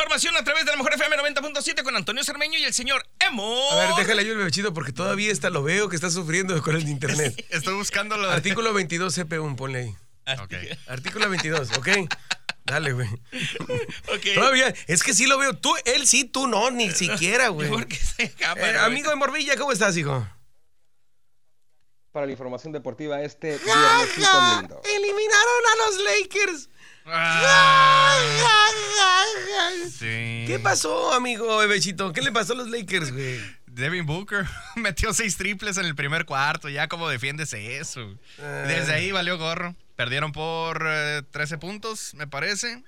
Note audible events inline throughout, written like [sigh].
información a través de la Mejor FM 90.7 con Antonio Cermeño y el señor Emo. A ver, déjale yo el bebechito porque todavía está, lo veo que está sufriendo con el internet. [laughs] Estoy buscando lo Artículo 22 CP1, ponle ahí. Ok. Artículo 22, ¿ok? Dale, güey. Todavía, es que sí lo veo. Tú, él sí, tú no, ni siquiera, güey. Porque se Eh, cámara, amigo de Morvilla, ¿cómo estás, hijo? para la información deportiva este viernesito lindo. Eliminaron a los Lakers. Ah, [laughs] sí. ¿Qué pasó, amigo Bebechito? ¿Qué le pasó a los Lakers, güey? Devin Booker [laughs] metió seis triples en el primer cuarto. Ya como defiéndese eso. Ah. Desde ahí valió gorro. Perdieron por eh, 13 puntos, me parece.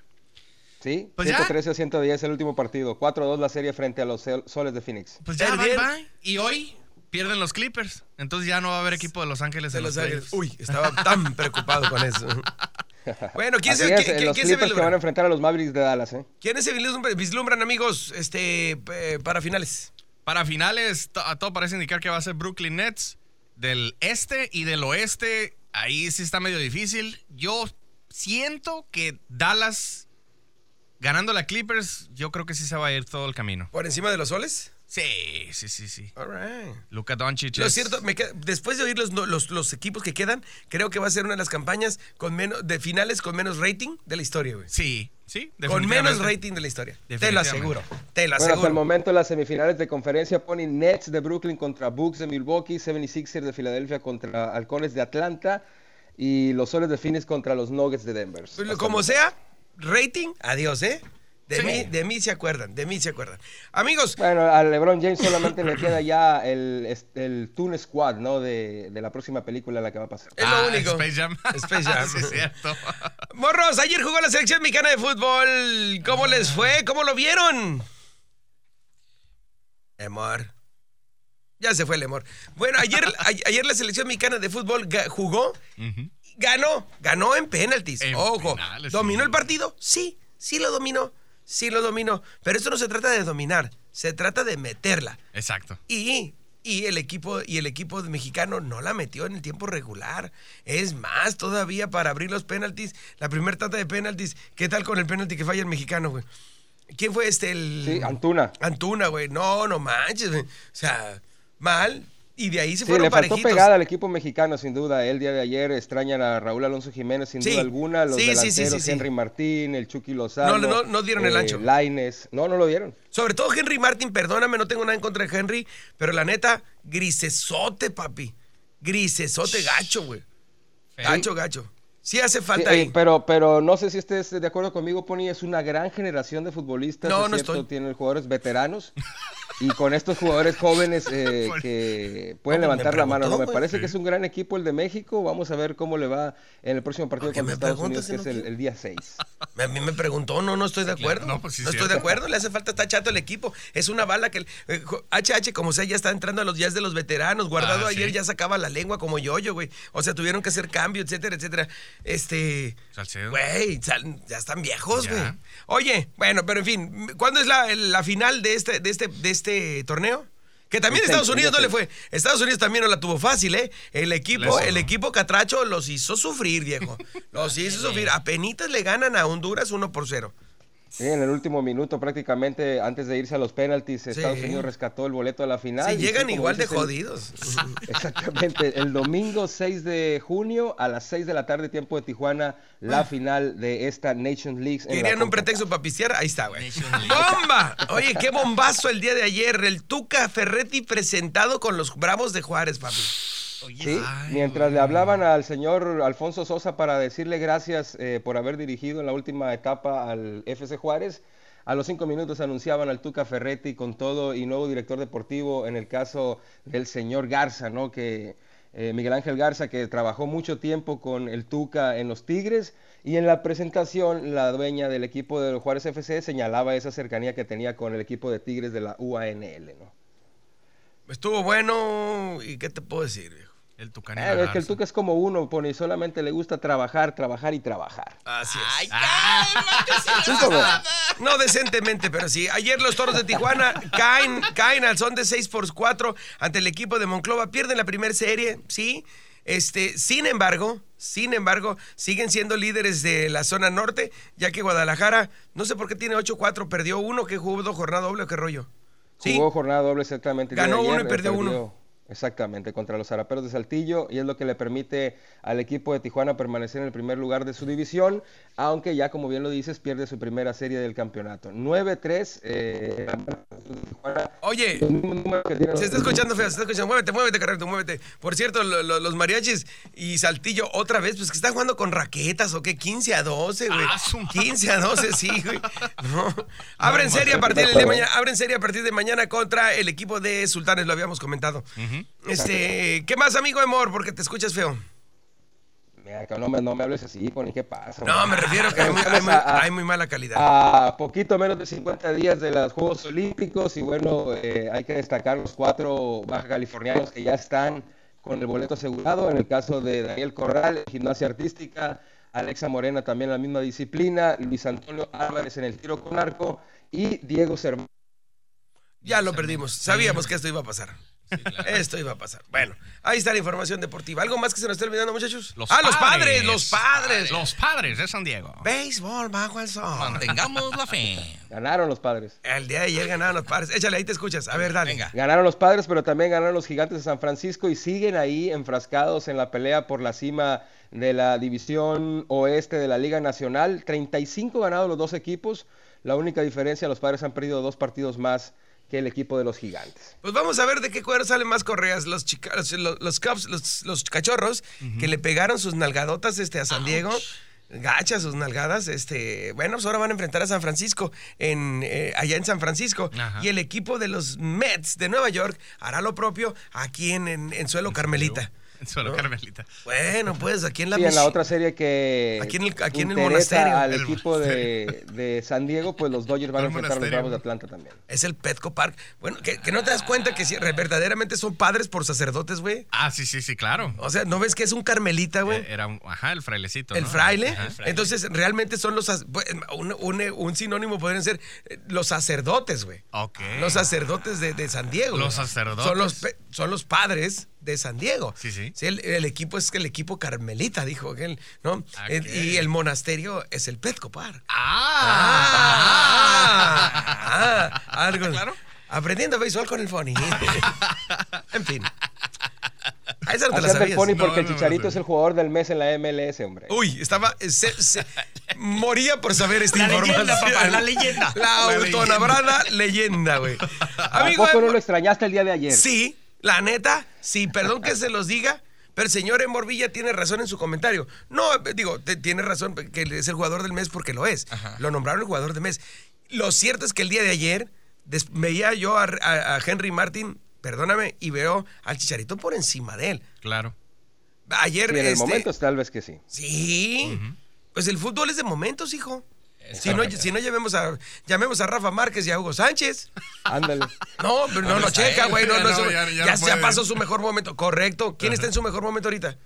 Sí, Pues ya. 113 a 110 el último partido. 4-2 la serie frente a los Sol- Soles de Phoenix. Pues ya, bye, Perdieron. bye. Y hoy pierden los Clippers. Entonces ya no va a haber equipo de Los Ángeles De en los los Ángeles. Uy, estaba tan [laughs] preocupado con eso. [laughs] Bueno, ¿quién Así se, es, quién- quién- los quién se Clippers que van a enfrentar a los Mavericks de Dallas, ¿eh? ¿Quiénes se vislumbran, vislumbran, amigos, este, eh, para finales? Para finales, a todo parece indicar que va a ser Brooklyn Nets. Del este y del oeste, ahí sí está medio difícil. Yo siento que Dallas, ganando la Clippers, yo creo que sí se va a ir todo el camino. ¿Por encima de los soles? Sí, sí, sí, sí. All right. Luka Doncic Lo es- cierto, me queda- después de oír los, los, los equipos que quedan, creo que va a ser una de las campañas con menos, de finales con menos rating de la historia, güey. Sí, sí. Con menos rating de la historia. Te lo aseguro. Te lo Bueno, hasta el aseguro. momento las semifinales de conferencia ponen Nets de Brooklyn contra Bucks de Milwaukee, 76ers de Filadelfia contra Halcones de Atlanta y los Soles de Phoenix contra los Nuggets de Denver. Hasta el Como sea, rating, adiós, ¿eh? De, Sí. mí, de mí se acuerdan, de mí se acuerdan. Amigos, Bueno, a LeBron James solamente le queda ya el, el Toon Squad, ¿no? De, de la próxima película en la que va a pasar. es Ah, lo único. Space Jam. [laughs] Space Jam. [laughs] sí, es cierto. [laughs] Morros, ayer jugó la selección mexicana de fútbol. ¿Cómo les fue? ¿Cómo lo vieron? Amor. Ya se fue el amor. Bueno, ayer, a- ayer la selección mexicana de fútbol jugó, ganó, ganó en penaltis. En Ojo, penales, ¿dominó sí. el partido? Sí, sí lo dominó, sí lo dominó. Pero esto no se trata de dominar, se trata de meterla. Exacto. Y, y el equipo y el equipo mexicano no la metió en el tiempo regular. Es más, todavía para abrir los penaltis, la primera tanda de penaltis, ¿qué tal con el penalti que falla el mexicano, güey? ¿Quién fue este el Sí, Antuna. Antuna, güey? No, no manches, güey. O sea, mal y de ahí se Sí, fueron le faltó parejitos. pegada al equipo mexicano, sin duda. El día de ayer extrañan a Raúl Alonso Jiménez, sin Sí. duda alguna. Los Sí, sí, sí, delanteros, sí, sí. Henry Martín, el Chucky Lozano. No, no, no dieron el ancho. Laines. No, no lo dieron. Sobre todo Henry Martin, perdóname, no tengo nada en contra de Henry, pero la neta, grisesote, papi. Grisesote gacho, güey. Gacho, gacho. Sí hace Sí, falta eh, ahí. pero, pero no sé si estés de acuerdo conmigo, Pony. Es una gran generación de futbolistas. No, es no cierto, estoy. Tienen jugadores veteranos. [laughs] y con estos jugadores jóvenes eh, [laughs] Pony. que pueden No, levantar la mano. ¿no? Me parece que es un gran equipo el de México. Vamos a ver cómo le va en el próximo partido ¿Por qué contra me Estados preguntas Unidos, si que no es el, el día 6. [laughs] A mí me preguntó, no, no estoy de acuerdo. no, pues sí, estoy cierto. de acuerdo, le hace falta, está chato el equipo. Es una bala que. eh, jo- HH, como sea, ya está entrando a los días de los veteranos. Guardado Ah, ayer sí. ya sacaba la lengua como yo-yo, güey. O sea, tuvieron que hacer cambio, etcétera, etcétera. Este. Salcedo. Güey, sal- ya están viejos, Ya. güey. Oye, bueno, pero en fin, ¿cuándo es la, la final de este, de este, de este torneo? Que también Estados Unidos no le fue. Estados Unidos también no la tuvo fácil, ¿eh? El equipo, el equipo catracho los hizo sufrir, viejo. Los hizo sufrir. Apenitas le ganan a Honduras 1 por 0. Sí, en el último minuto prácticamente antes de irse a los penaltis, Estados Sí. Unidos rescató el boleto a la final. Sí, llegan igual de jodidos. [laughs] Exactamente, el domingo 6 de junio a las 6 de la tarde, tiempo de Tijuana, la final de esta Nations League. Querían un pretexto para pistear, ahí está, güey. ¡Bomba! Oye, qué bombazo el día de ayer. El Tuca Ferretti presentado con los Bravos de Juárez, papi. Oye, Sí, Ay, mientras le hablaban al señor Alfonso Sosa para decirle gracias eh, por haber dirigido en la última etapa al FC Juárez, a los cinco minutos anunciaban al Tuca Ferretti con todo y nuevo director deportivo en el caso del señor Garza, ¿no? Que eh, Miguel Ángel Garza, que trabajó mucho tiempo con el Tuca en los Tigres, y en la presentación la dueña del equipo del Juárez FC señalaba esa cercanía que tenía con el equipo de Tigres de la UANL, ¿no? Estuvo bueno y qué te puedo decir, viejo. El Tucanino Eh, es que el. Tuca es como uno, pone, solamente le gusta trabajar, trabajar y trabajar. Así es. Ay, cálmate, Sí, [laughs] como- No decentemente, pero sí. Ayer los toros de Tijuana caen, caen al son de 6 por 4 ante el equipo de Monclova. Pierden la primera serie, sí. Este, sin embargo, sin embargo, siguen siendo líderes de la zona norte, ya que Guadalajara, no sé por qué tiene 8-4, perdió uno que jugó dos jornada doble o qué rollo. Sí, Jugó jornada doble exactamente. Ganó uno ayer, y eh, perdió uno. Exactamente, contra los Zaraperos de Saltillo y es lo que le permite al equipo de Tijuana permanecer en el primer lugar de su división, aunque ya como bien lo dices pierde su primera serie del campeonato. 9-3. eh, Tijuana, Oye, Se está escuchando feo, se está escuchando. Muévete, muévete, Carreto, muévete. Por cierto, lo- lo- los mariachis y Saltillo otra vez, pues que están jugando con raquetas o qué, 15 a 12, güey. Ah, su madre. 15 a 12, sí, güey. [laughs] No. Abren serie a partir del día de mañana, abren serie a partir de mañana contra el equipo de Sultanes, lo habíamos comentado. Este, ¿qué más, amigo Amor? Porque te escuchas feo. Mira, que no me, no me hables así, Pony, ¿qué pasa? No, me refiero que hay muy, hay Estamos muy- a- a- hay muy mala calidad. a poquito menos de 50 días de los Juegos Olímpicos y bueno, eh, hay que destacar los cuatro baja californianos que ya están con el boleto asegurado. En el caso de Daniel Corral, gimnasia artística, Alexa Morena también en la misma disciplina, Luis Antonio Álvarez en el tiro con arco y Diego Cervantes. Ya lo perdimos. Sabíamos que esto iba a pasar. [laughs] Esto iba a pasar. Bueno, ahí está la información deportiva. ¿Algo más que se nos esté olvidando, muchachos? ah, los padres, los padres. Los padres de San Diego. Béisbol bajo el sol. Mantengamos la fe. [laughs] Ganaron los padres. El día de ayer ganaron los padres. Échale, ahí te escuchas. A ver, dale. Venga. Ganaron los padres, pero también ganaron los gigantes de San Francisco y siguen ahí enfrascados en la pelea por la cima de la división oeste de la Liga Nacional. 35 ganados los dos equipos. La única diferencia, los padres han perdido dos partidos más que el equipo de los gigantes. Pues vamos a ver de qué cuero salen más correas. Los, chica- los, los, Cubs, los, los cachorros, que le pegaron sus nalgadotas este, a San Diego. Gachas sus nalgadas, este, bueno, pues ahora van a enfrentar a San Francisco, en, eh, allá en San Francisco, Ajá. y el equipo de los Mets de Nueva York hará lo propio aquí en, en, en suelo Carmelita. [laughs] Solo ¿No? Carmelita. Bueno, pues aquí en la Sí, en la otra serie que Aquí en el- aquí en el interesa monasterio. al El equipo de, de San Diego, pues los Dodgers van a enfrentar a los. Bravos de Atlanta también. Es el Petco Park. Bueno, que, que no te das cuenta que si verdaderamente son padres por sacerdotes, güey. Ah, sí, sí, sí, claro. O sea, ¿no ves que es un carmelita, güey? Eh, Era un, ajá, el frailecito. El fraile. Ajá, el fraile. Entonces, realmente son los. Un, un- un sinónimo podrían ser eh, los sacerdotes, güey. Ok. Los sacerdotes de, de San Diego. Los sacerdotes. Son los, son los padres de San Diego. Sí, sí. el, el equipo es el equipo carmelita, dijo él, ¿no? Ok. Eh, Y el monasterio es el Petco Park. Ah. Ah, ah, algo. [laughs] Claro. Aprendiendo béisbol con el Fony. [laughs] en fin. A esa no te la el sabías. Pony No, porque el no me lo Chicharito es el jugador del mes en la MLS, hombre. Uy, estaba. se- se- moría por saber esta La información. leyenda, papá, la leyenda. La La autonabrada leyenda, güey. ¿A Amigo, poco no lo extrañaste el día de ayer? sí, la neta, sí, perdón que se los diga. Pero el señor Emorvilla tiene razón en su comentario. No, digo, te- tiene razón que es el jugador del mes porque lo es. Lo nombraron el jugador del mes. Lo cierto es que el día de ayer des- veía yo a, a- a Henry Martin, perdóname, y veo al Chicharito por encima de él. Claro. Ayer Sí, en el este, momento tal vez que sí. Sí. Pues el fútbol es de momentos, hijo. Si no, si no llamemos a, llamemos a Rafa Márquez y a Hugo Sánchez. Ándale. No, pero no lo está checa, güey. No, ya no, no, ya- ya ya, no se puede. pasó su mejor momento. Correcto. ¿Quién está en su mejor momento ahorita?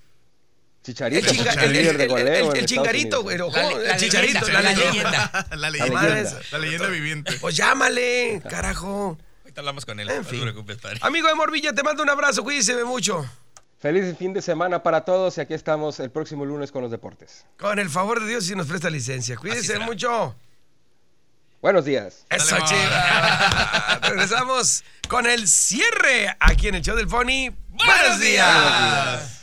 Chicharito, El, chinga- el- el chingarito, güey. Ojo, La el chicharito, leyenda, la la leyenda. leyenda. La La leyenda. leyenda. La leyenda viviente. Pues llámale, carajo. Ahorita hablamos con él. En no te preocupes, padre. Amigo de Morvilla, te mando un abrazo. Cuídese mucho. Feliz fin de semana para todos y aquí estamos el próximo lunes con los deportes. Con el favor de Dios, si nos presta licencia. Cuídese será. mucho. Buenos días. Eso, chiva. [laughs] Regresamos con el cierre aquí en el show del Pony. Buenos días. Buenos días.